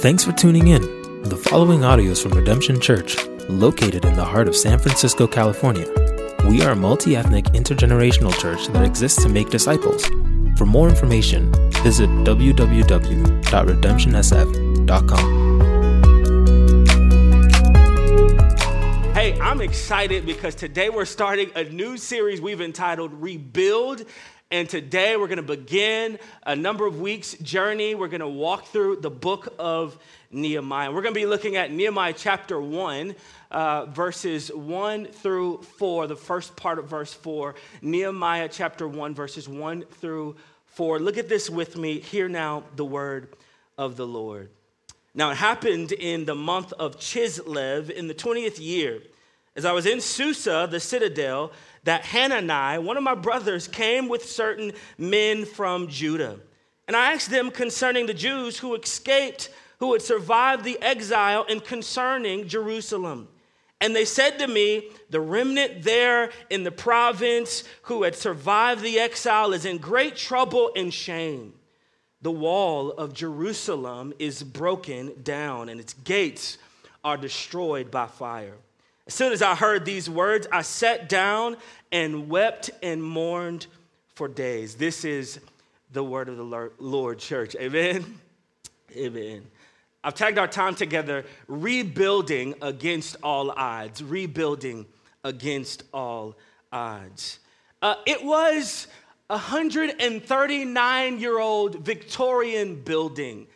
Thanks for tuning in. The following audio is from Redemption Church, located in the heart of San Francisco, California. We are a multi ethnic intergenerational church that exists to make disciples. For more information, visit www.redemptionsf.com. Hey, I'm excited because today we're starting a new series we've entitled Rebuild. And today we're going to begin a number of weeks' journey. We're going to walk through the book of Nehemiah. We're going to be looking at Nehemiah chapter 1, uh, verses 1 through 4, the first part of verse 4. Nehemiah chapter 1, verses 1 through 4. Look at this with me. Hear now the word of the Lord. Now, it happened in the month of Chislev in the 20th year, as I was in Susa, the citadel that Hanani, one of my brothers, came with certain men from Judah. And I asked them concerning the Jews who escaped, who had survived the exile, and concerning Jerusalem. And they said to me, The remnant there in the province who had survived the exile is in great trouble and shame. The wall of Jerusalem is broken down, and its gates are destroyed by fire. As soon as I heard these words, I sat down and wept and mourned for days. This is the word of the Lord, church. Amen. Amen. I've tagged our time together rebuilding against all odds. Rebuilding against all odds. Uh, it was a 139 year old Victorian building.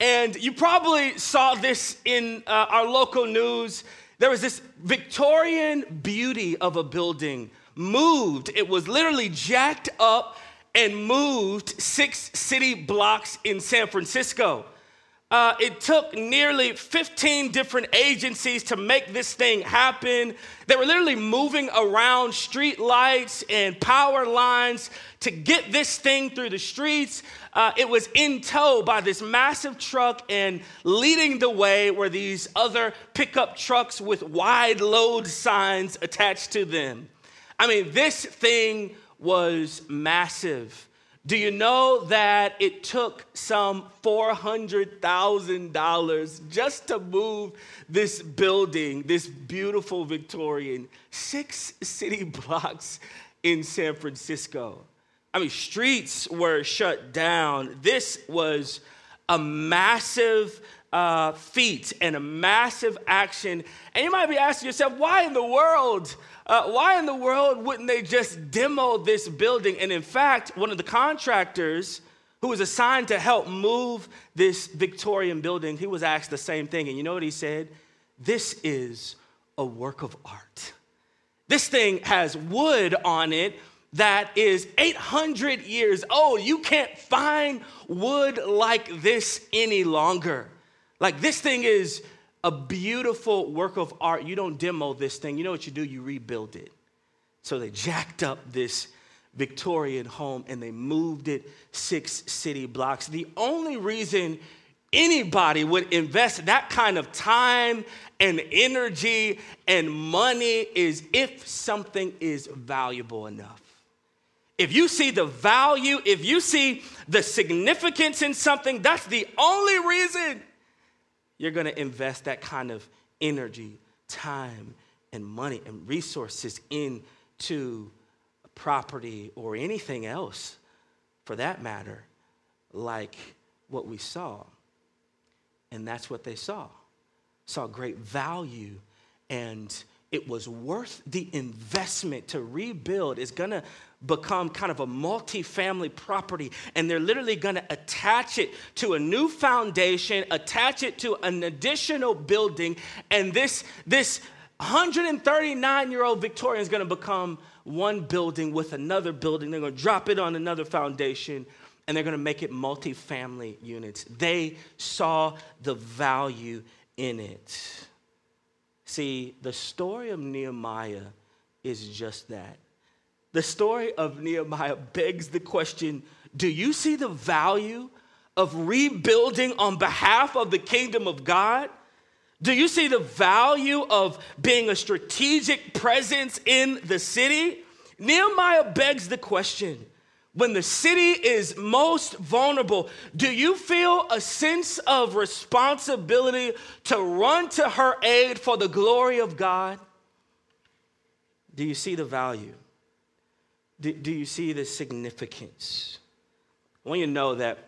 And you probably saw this in uh, our local news there was this Victorian beauty of a building moved. It was literally jacked up and moved six city blocks in San Francisco. Uh, it took nearly 15 different agencies to make this thing happen. They were literally moving around street lights and power lines to get this thing through the streets. Uh, it was in tow by this massive truck, and leading the way were these other pickup trucks with wide load signs attached to them. I mean, this thing was massive. Do you know that it took some $400,000 just to move this building, this beautiful Victorian, six city blocks in San Francisco? I mean, streets were shut down. This was a massive uh, feat and a massive action. And you might be asking yourself, why in the world? Uh, why in the world wouldn't they just demo this building? And in fact, one of the contractors who was assigned to help move this Victorian building, he was asked the same thing. And you know what he said? This is a work of art. This thing has wood on it that is 800 years old. You can't find wood like this any longer. Like this thing is a beautiful work of art. You don't demo this thing. You know what you do? You rebuild it. So they jacked up this Victorian home and they moved it six city blocks. The only reason anybody would invest that kind of time and energy and money is if something is valuable enough. If you see the value, if you see the significance in something, that's the only reason you're going to invest that kind of energy, time, and money and resources into property or anything else for that matter, like what we saw. And that's what they saw. Saw great value and it was worth the investment to rebuild. It's gonna become kind of a multi-family property. And they're literally going to attach it to a new foundation attach it to an additional building. And this this 139 year old victorian is going to become one building with another building. They're going to drop it on another foundation and they're going to make it multi-family units. They saw the value in it see the story of nehemiah is just that the story of Nehemiah begs the question do you see the value of rebuilding on behalf of the kingdom of God? Do you see the value of being a strategic presence in the city? Nehemiah begs the question when the city is most vulnerable, do you feel a sense of responsibility to run to her aid for the glory of God? Do you see the value? Do, do you see the significance? I want you to know that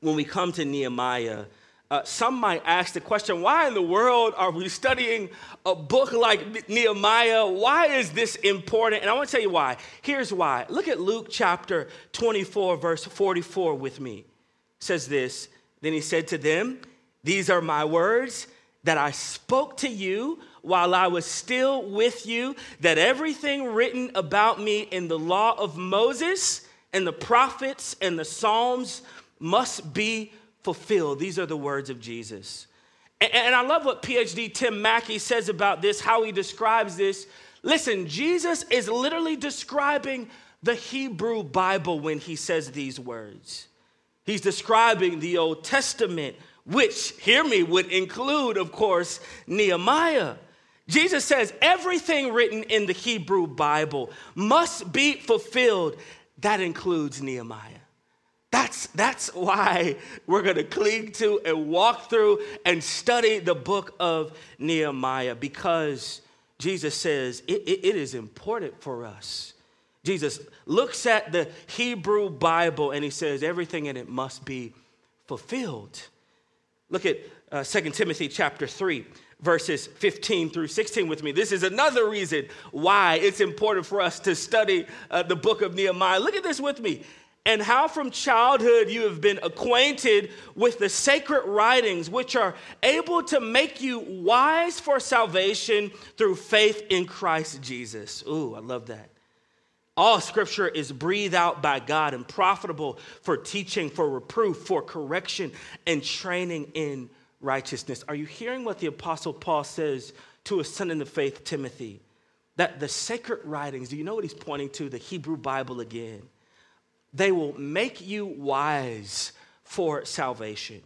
when we come to Nehemiah, uh, some might ask the question why in the world are we studying a book like Nehemiah? Why is this important? And I want to tell you why. Here's why. Look at Luke chapter 24, verse 44 with me. It says this Then he said to them, These are my words that I spoke to you while I was still with you, that everything written about me in the law of Moses and the prophets and the Psalms must be fulfilled. These are the words of Jesus. And, and I love what PhD Tim Mackie says about this, how he describes this. Listen, Jesus is literally describing the Hebrew Bible when he says these words. He's describing the Old Testament, which, hear me, would include, of course, Nehemiah. Jesus says everything written in the Hebrew Bible must be fulfilled. That includes Nehemiah. That's, that's why we're going to cling to and walk through and study the book of Nehemiah because Jesus says it, it, it is important for us. Jesus looks at the Hebrew Bible and he says everything in it must be fulfilled. Look at uh, 2 Timothy chapter 3 verses 15 through 16 with me. This is another reason why it's important for us to study uh, the book of Nehemiah. Look at this with me and how from childhood you have been acquainted with the sacred writings, which are able to make you wise for salvation through faith in Christ Jesus. Ooh, I love that. All scripture is breathed out by God and profitable for teaching, for reproof, for correction, and training in righteousness. Are you hearing what the Apostle Paul says to his son in the faith, Timothy? That the sacred writings, do you know what he's pointing to? The Hebrew Bible again they will make you wise for salvation.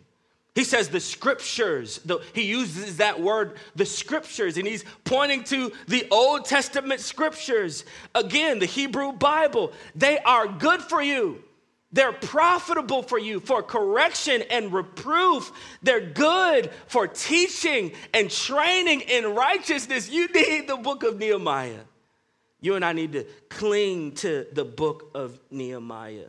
He says the scriptures, the, he uses that word, the scriptures, and he's pointing to the Old Testament scriptures. Again, the Hebrew Bible, they are good for you. They're profitable for you for correction and reproof. They're good for teaching and training in righteousness. You need the book of Nehemiah. You and I need to cling to the book of Nehemiah.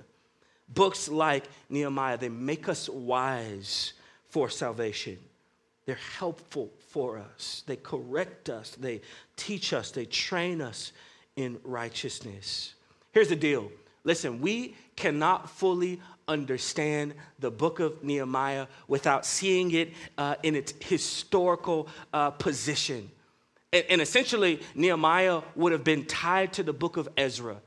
Books like Nehemiah, they make us wise for salvation. They're helpful for us. They correct us. They teach us. They train us in righteousness. Here's the deal listen, we cannot fully understand the book of Nehemiah without seeing it uh, in its historical uh, position. And, and essentially, Nehemiah would have been tied to the book of Ezra.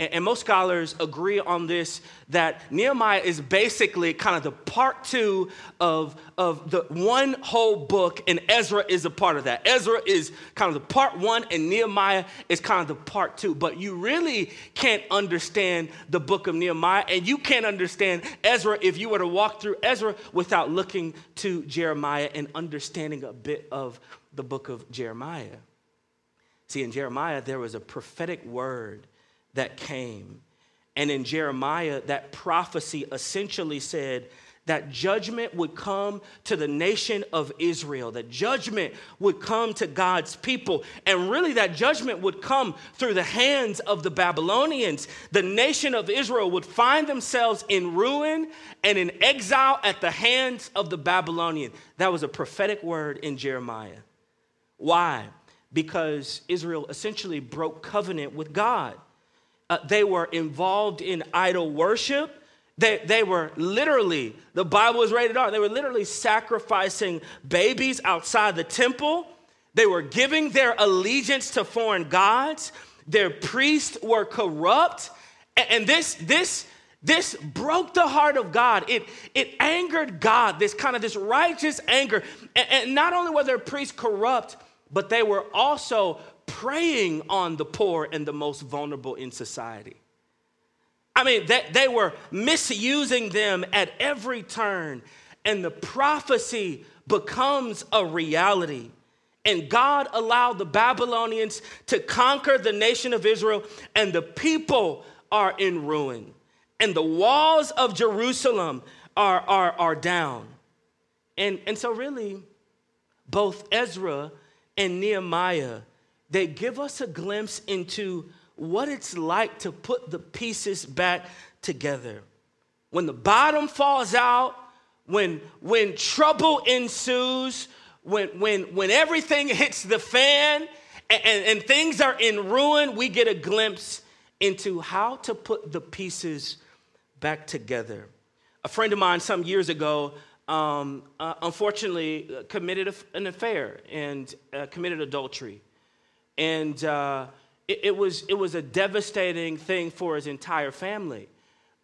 And, most scholars agree on this that Nehemiah is basically kind of the part two of, of the one whole book, and Ezra is a part of that. Ezra is kind of the part one, and Nehemiah is kind of the part two. But you really can't understand the book of Nehemiah, and you can't understand Ezra if you were to walk through Ezra without looking to Jeremiah and understanding a bit of the book of Jeremiah. See, in Jeremiah, there was a prophetic word that came. And in Jeremiah, that prophecy essentially said that judgment would come to the nation of Israel, that judgment would come to God's people, and really that judgment would come through the hands of the Babylonians. The nation of Israel would find themselves in ruin and in exile at the hands of the Babylonian. That was a prophetic word in Jeremiah. Why? Because Israel essentially broke covenant with God. Uh, they were involved in idol worship. They, they were literally, the Bible is rated R, they were literally sacrificing babies outside the temple. They were giving their allegiance to foreign gods. Their priests were corrupt. And, and this, this, this broke the heart of God. It, it angered God, this kind of this righteous anger. And, and not only were their priests corrupt, but they were also preying on the poor and the most vulnerable in society. I mean, they, they were misusing them at every turn, and the prophecy becomes a reality. And God allowed the Babylonians to conquer the nation of Israel, and the people are in ruin. And the walls of Jerusalem are, are, are down. And, and so, really, both Ezra and Nehemiah, they give us a glimpse into what it's like to put the pieces back together. When the bottom falls out, when, when trouble ensues, when, when, when everything hits the fan and, and, and things are in ruin, we get a glimpse into how to put the pieces back together. A friend of mine some years ago, um, uh, unfortunately, uh, committed an affair and uh, committed adultery. And uh, it, it, was, it was a devastating thing for his entire family.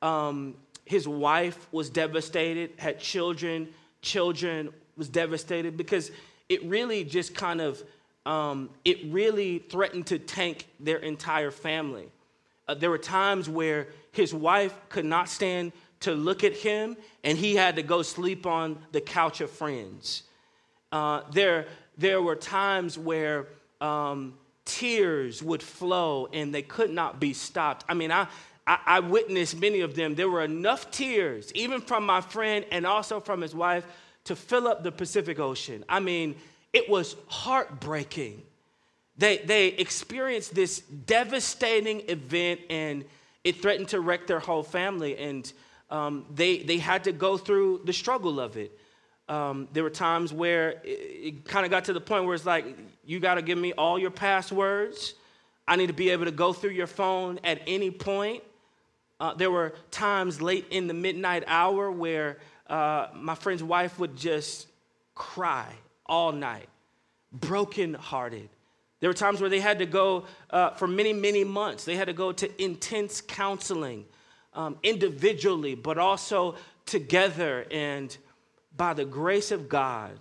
Um, his wife was devastated, had children, children was devastated because it really just kind of, um, it really threatened to tank their entire family. Uh, there were times where his wife could not stand to look at him, and he had to go sleep on the couch of friends. Uh, there, there were times where um, tears would flow and they could not be stopped. I mean, I, I, I witnessed many of them. There were enough tears, even from my friend and also from his wife, to fill up the Pacific Ocean. I mean, it was heartbreaking. They, they experienced this devastating event and it threatened to wreck their whole family. And um, they, they had to go through the struggle of it. Um, there were times where it, it kind of got to the point where it's like, you got to give me all your passwords. I need to be able to go through your phone at any point. Uh, there were times late in the midnight hour where uh, my friend's wife would just cry all night, brokenhearted. There were times where they had to go uh, for many, many months. They had to go to intense counseling um, individually, but also together. And by the grace of God,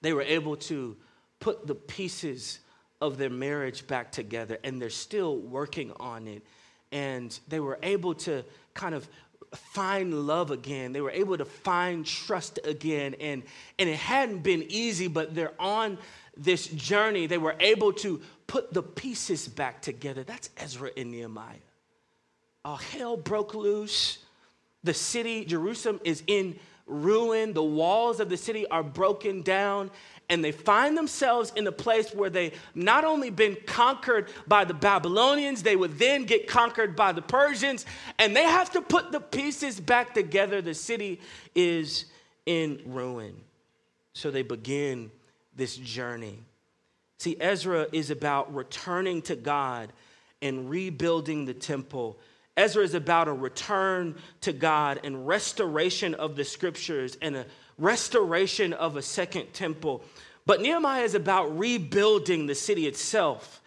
they were able to put the pieces of their marriage back together, and they're still working on it. And they were able to kind of find love again. They were able to find trust again. And, and it hadn't been easy, but they're on this journey. They were able to put the pieces back together. That's Ezra and Nehemiah uh, hell broke loose. The city, Jerusalem, is in ruin. The walls of the city are broken down. And they find themselves in a place where they not only been conquered by the Babylonians, they would then get conquered by the Persians, and they have to put the pieces back together. The city is in ruin. So they begin this journey. See, Ezra is about returning to God and rebuilding the temple Ezra is about a return to God and restoration of the scriptures and a restoration of a second temple. But Nehemiah is about rebuilding the city itself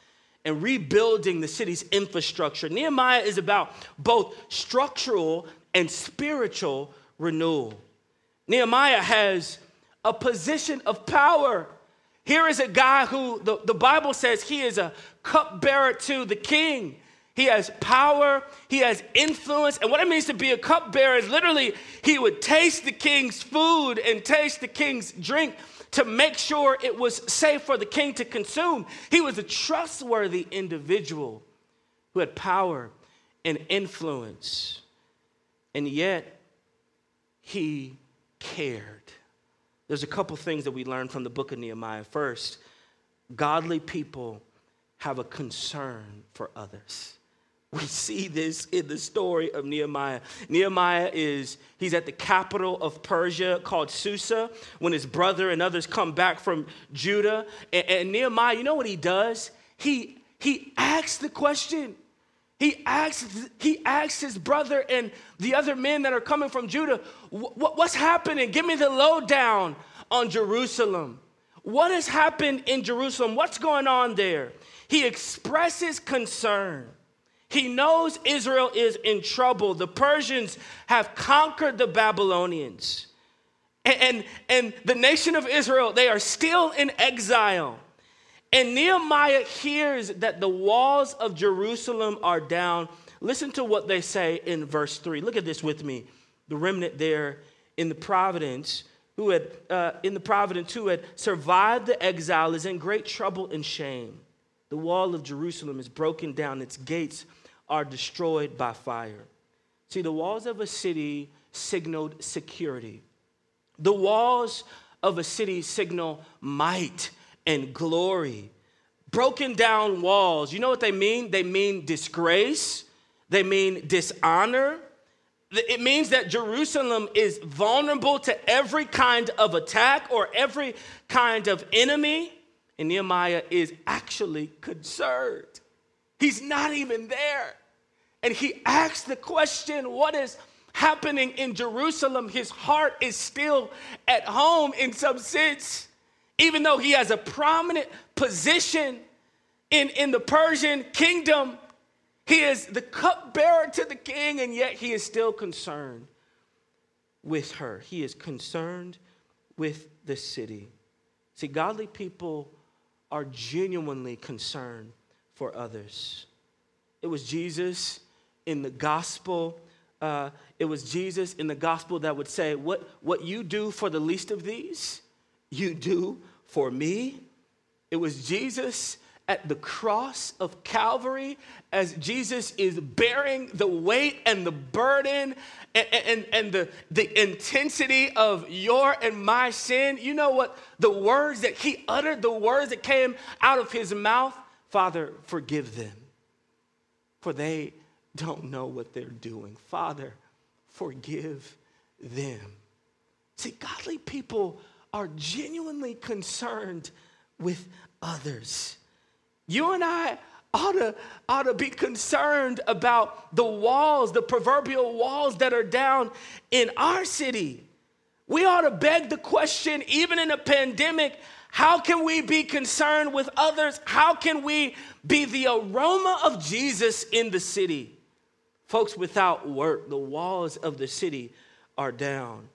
and rebuilding the city's infrastructure. Nehemiah is about both structural and spiritual renewal. Nehemiah has a position of power. Here is a guy who the, the Bible says he is a cupbearer to the king. He has power, he has influence. And what it means to be a cupbearer is literally he would taste the king's food and taste the king's drink to make sure it was safe for the king to consume. He was a trustworthy individual who had power and influence. And yet, he cared. There's a couple things that we learned from the book of Nehemiah. First, godly people have a concern for others. We see this in the story of Nehemiah. Nehemiah is, he's at the capital of Persia called Susa when his brother and others come back from Judah. And, and Nehemiah, you know what he does? He, he asks the question. He asks, he asks his brother and the other men that are coming from Judah, what's happening? Give me the lowdown on Jerusalem. What has happened in Jerusalem? What's going on there? He expresses concern. He knows Israel is in trouble. The Persians have conquered the Babylonians. And, and, and, the nation of Israel, they are still in exile. And Nehemiah hears that the walls of Jerusalem are down. Listen to what they say in verse 3. Look at this with me. The remnant there in the providence who had uh, in the providence who had survived the exile is in great trouble and shame. The wall of Jerusalem is broken down, its gates are destroyed by fire. See, the walls of a city signaled security. The walls of a city signal might and glory. Broken down walls, you know what they mean? They mean disgrace, they mean dishonor. It means that Jerusalem is vulnerable to every kind of attack or every kind of enemy. And Nehemiah is actually concerned. He's not even there. And he asks the question what is happening in Jerusalem? His heart is still at home in some sense, even though he has a prominent position in, in the Persian kingdom. He is the cupbearer to the king, and yet he is still concerned with her. He is concerned with the city. See, godly people are genuinely concerned for others. It was Jesus in the gospel. Uh, it was Jesus in the gospel that would say, what, what you do for the least of these, you do for me. It was Jesus at the cross of Calvary as Jesus is bearing the weight and the burden and, and, and, the, the intensity of your and my sin. You know what? The words that he uttered, the words that came out of his mouth Father, forgive them, for they don't know what they're doing. Father, forgive them. See, godly people are genuinely concerned with others. You and I ought to, ought to be concerned about the walls, the proverbial walls that are down in our city. We ought to beg the question, even in a pandemic, how can we be concerned with others? How can we be the aroma of Jesus in the city? Folks, without work, the walls of the city are down.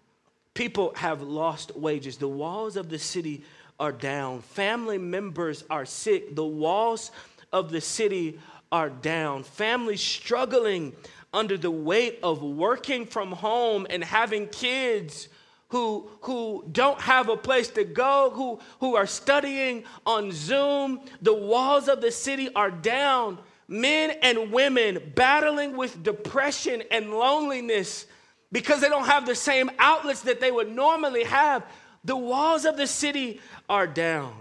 People have lost wages. The walls of the city are down. Family members are sick. The walls of the city are down. Families struggling under the weight of working from home and having kids who, who don't have a place to go, who, who are studying on Zoom. The walls of the city are down. Men and women battling with depression and loneliness because they don't have the same outlets that they would normally have. The walls of the city are down.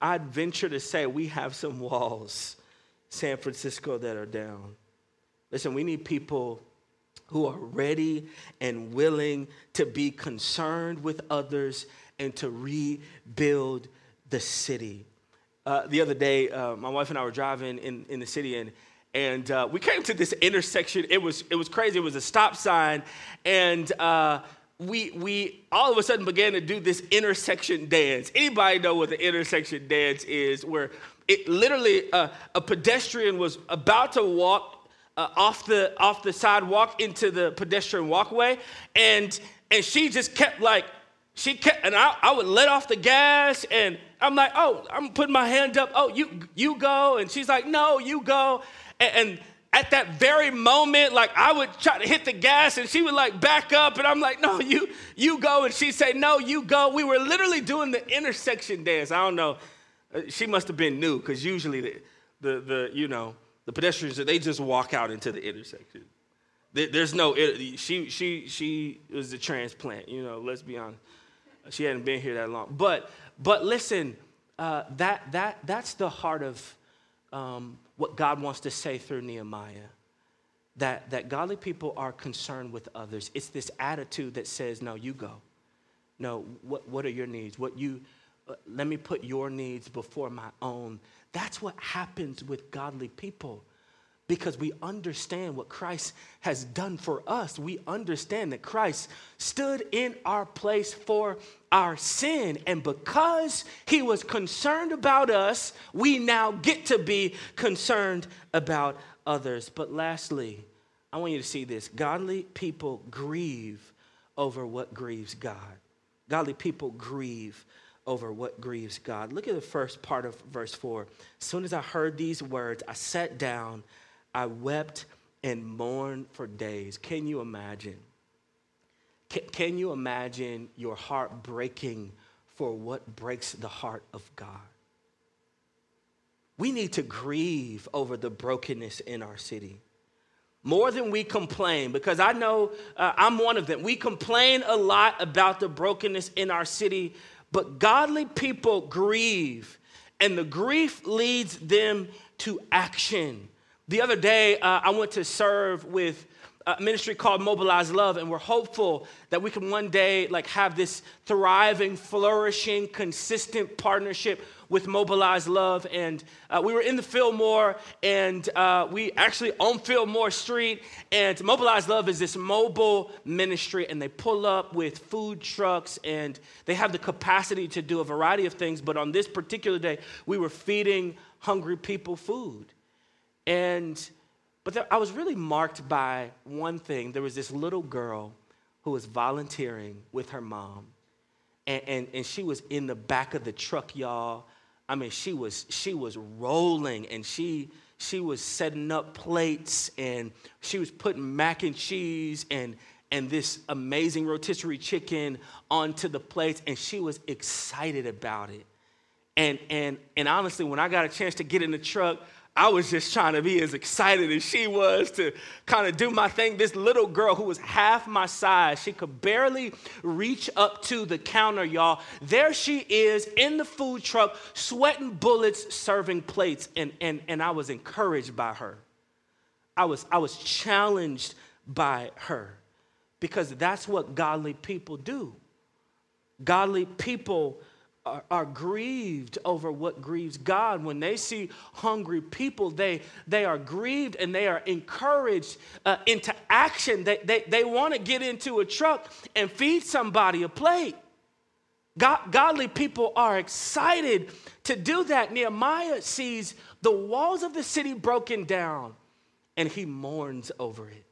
I'd venture to say we have some walls, San Francisco, that are down. Listen, we need people who are ready and willing to be concerned with others and to rebuild the city. Uh, the other day, uh, my wife and I were driving in, in the city, and and uh, we came to this intersection. It was it was crazy. It was a stop sign, and uh, we, we all of a sudden began to do this intersection dance. Anybody know what the intersection dance is? Where it literally uh, a pedestrian was about to walk uh, off the off the sidewalk into the pedestrian walkway, and and she just kept like she kept, and I, I would let off the gas, and I'm like, oh, I'm putting my hand up. Oh, you you go, and she's like, no, you go, and, and at that very moment, like I would try to hit the gas and she would like back up and I'm like, no, you, you go. And she'd say, no, you go. We were literally doing the intersection dance. I don't know. Uh, she must have been new because usually the, the, the, you know, the pedestrians, they just walk out into the intersection. There's no, she, she, she was a transplant, you know, let's be honest. She hadn't been here that long. But, but listen, uh, that, that, that's the heart of um, what God wants to say through Nehemiah. That, that godly people are concerned with others. It's this attitude that says, no, you go. No, what, what are your needs? What you, let me put your needs before my own. That's what happens with godly people because we understand what Christ has done for us. We understand that Christ stood in our place for our sin. And because he was concerned about us, we now get to be concerned about others. But lastly, I want you to see this godly people grieve over what grieves God. Godly people grieve over what grieves God. Look at the first part of verse 4. As soon as I heard these words, I sat down I wept and mourned for days. Can you imagine? Can, can you imagine your heart breaking for what breaks the heart of God? We need to grieve over the brokenness in our city. more than we complain, because I know uh, I'm one of them. We complain a lot about the brokenness in our city, but godly people grieve, and the grief leads them to action. The other day, uh, I went to serve with a ministry called Mobilize Love, and we're hopeful that we can one day like have this thriving, flourishing, consistent partnership with Mobilize Love. And uh, we were in the Fillmore, and uh, we actually on Fillmore Street. And Mobilize Love is this mobile ministry, and they pull up with food trucks, and they have the capacity to do a variety of things. But on this particular day, we were feeding hungry people food. And but there, I was really marked by one thing. There was this little girl who was volunteering with her mom. And, and, and she was in the back of the truck, y'all. I mean, she was, she was rolling and she, she was setting up plates and she was putting mac and cheese and, and this amazing rotisserie chicken onto the plates. And she was excited about it. And, and, and honestly, when I got a chance to get in the truck, I was just trying to be as excited as she was to kind of do my thing. This little girl who was half my size, she could barely reach up to the counter, y'all. There she is in the food truck, sweating bullets, serving plates. And, and, and I was encouraged by her. I was, I was challenged by her because that's what godly people do. Godly people are, are, grieved over what grieves God. When they see hungry people, they, they are grieved and they are encouraged uh, into action. They, they, they want to get into a truck and feed somebody a plate. God, godly people are excited to do that. Nehemiah sees the walls of the city broken down and he mourns over it.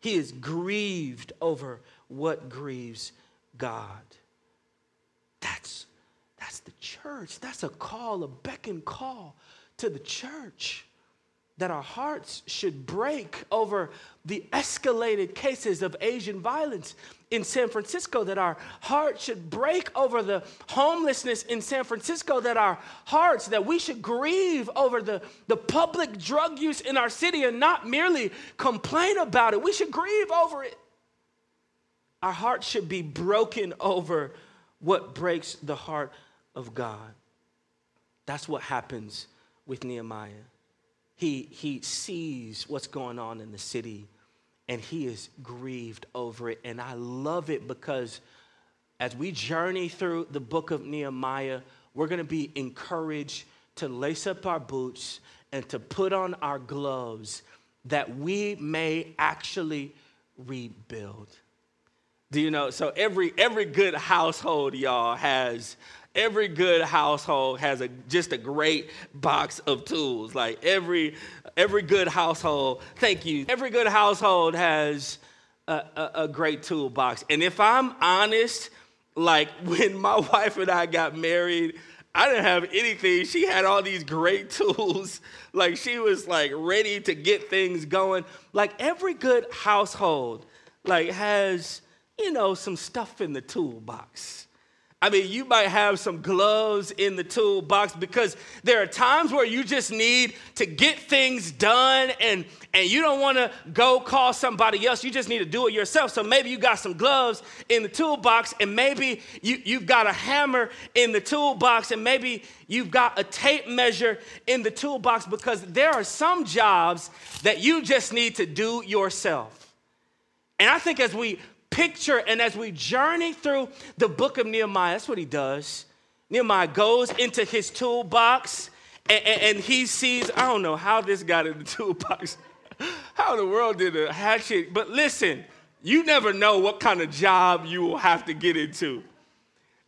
He is grieved over what grieves God. That's that's the church. That's a call, a beckon call to the church. That our hearts should break over the escalated cases of Asian violence in San Francisco, that our hearts should break over the homelessness in San Francisco, that our hearts, that we should grieve over the, the public drug use in our city and not merely complain about it. We should grieve over it. Our hearts should be broken over what breaks the heart of God. That's what happens with Nehemiah. He, he sees what's going on in the city and he is grieved over it. And I love it because as we journey through the book of Nehemiah, we're going to be encouraged to lace up our boots and to put on our gloves that we may actually rebuild. Do you know? So every every good household, y'all, has every good household has a just a great box of tools. Like every every good household, thank you. Every good household has a, a, a great toolbox. And if I'm honest, like when my wife and I got married, I didn't have anything. She had all these great tools. Like she was like ready to get things going. Like every good household like has, you know, some stuff in the toolbox. I mean, you might have some gloves in the toolbox because there are times where you just need to get things done and, and you don't want to go call somebody else. You just need to do it yourself. So maybe you got some gloves in the toolbox and maybe you, you've got a hammer in the toolbox and maybe you've got a tape measure in the toolbox because there are some jobs that you just need to do yourself. And I think as we picture and as we journey through the book of Nehemiah, that's what he does. Nehemiah goes into his toolbox and, and, and he sees, I don't know how this got in the toolbox. how in the world did a hatchet? But listen, you never know what kind of job you will have to get into.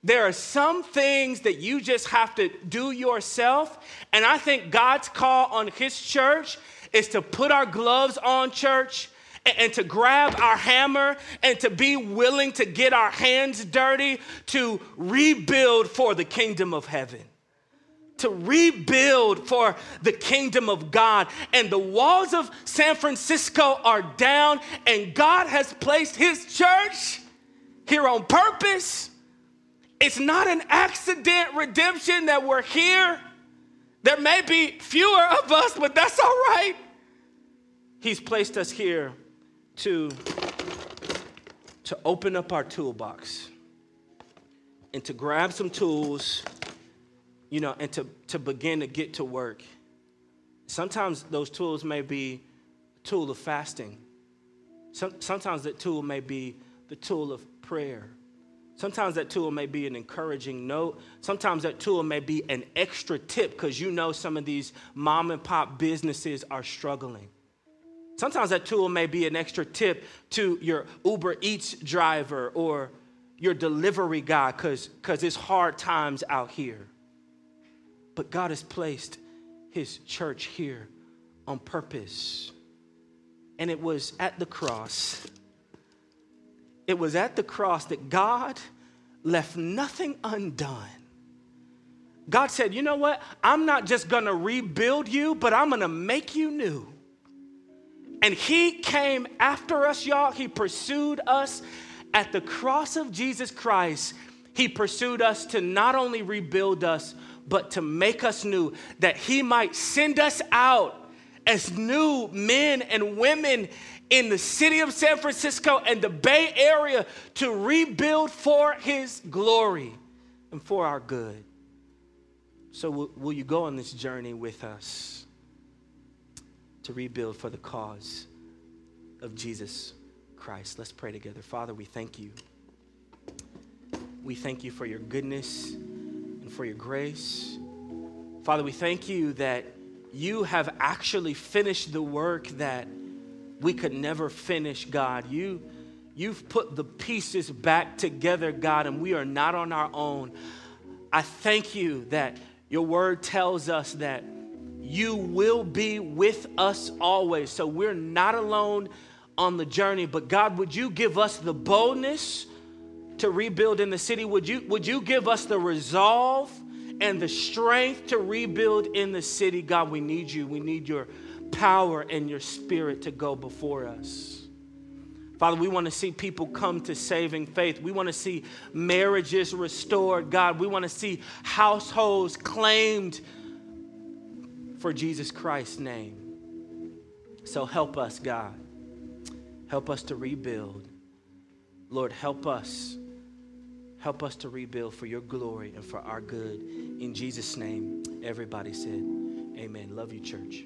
There are some things that you just have to do yourself. And I think God's call on his church is to put our gloves on, church, and to grab our hammer and to be willing to get our hands dirty to rebuild for the kingdom of heaven. To rebuild for the kingdom of God. And the walls of San Francisco are down, and God has placed His church here on purpose. It's not an accident redemption that we're here. There may be fewer of us, but that's all right. He's placed us here to, to open up our toolbox and to grab some tools, you know, and to, to begin to get to work. Sometimes those tools may be a tool of fasting. Some, sometimes that tool may be the tool of prayer. Sometimes that tool may be an encouraging note. Sometimes that tool may be an extra tip because you know some of these mom and pop businesses are struggling. Sometimes that tool may be an extra tip to your Uber Eats driver or your delivery guy because it's hard times out here. But God has placed His church here on purpose. And it was at the cross it was at the cross that God left nothing undone. God said, You know what? I'm not just gonna rebuild you, but I'm gonna make you new. And He came after us, y'all. He pursued us at the cross of Jesus Christ. He pursued us to not only rebuild us, but to make us new, that He might send us out as new men and women in the city of San Francisco and the Bay Area to rebuild for His glory and for our good. So, will, will you go on this journey with us to rebuild for the cause of Jesus Christ? Let's pray together. Father, we thank you. We thank you for your goodness and for your grace. Father, we thank you that you have actually finished the work that we could never finish, God. You, you've put the pieces back together, God, and we are not on our own. I thank you that your word tells us that you will be with us always. So we're not alone on the journey. But God, would you give us the boldness to rebuild in the city? Would you, would you give us the resolve and the strength to rebuild in the city? God, we need you. We need your power and your spirit to go before us. Father, we want to see people come to saving faith. We want to see marriages restored, God. We want to see households claimed for Jesus Christ's name. So help us, God. Help us to rebuild. Lord, help us. Help us to rebuild for your glory and for our good. In Jesus' name, everybody said, Amen. Love you, church.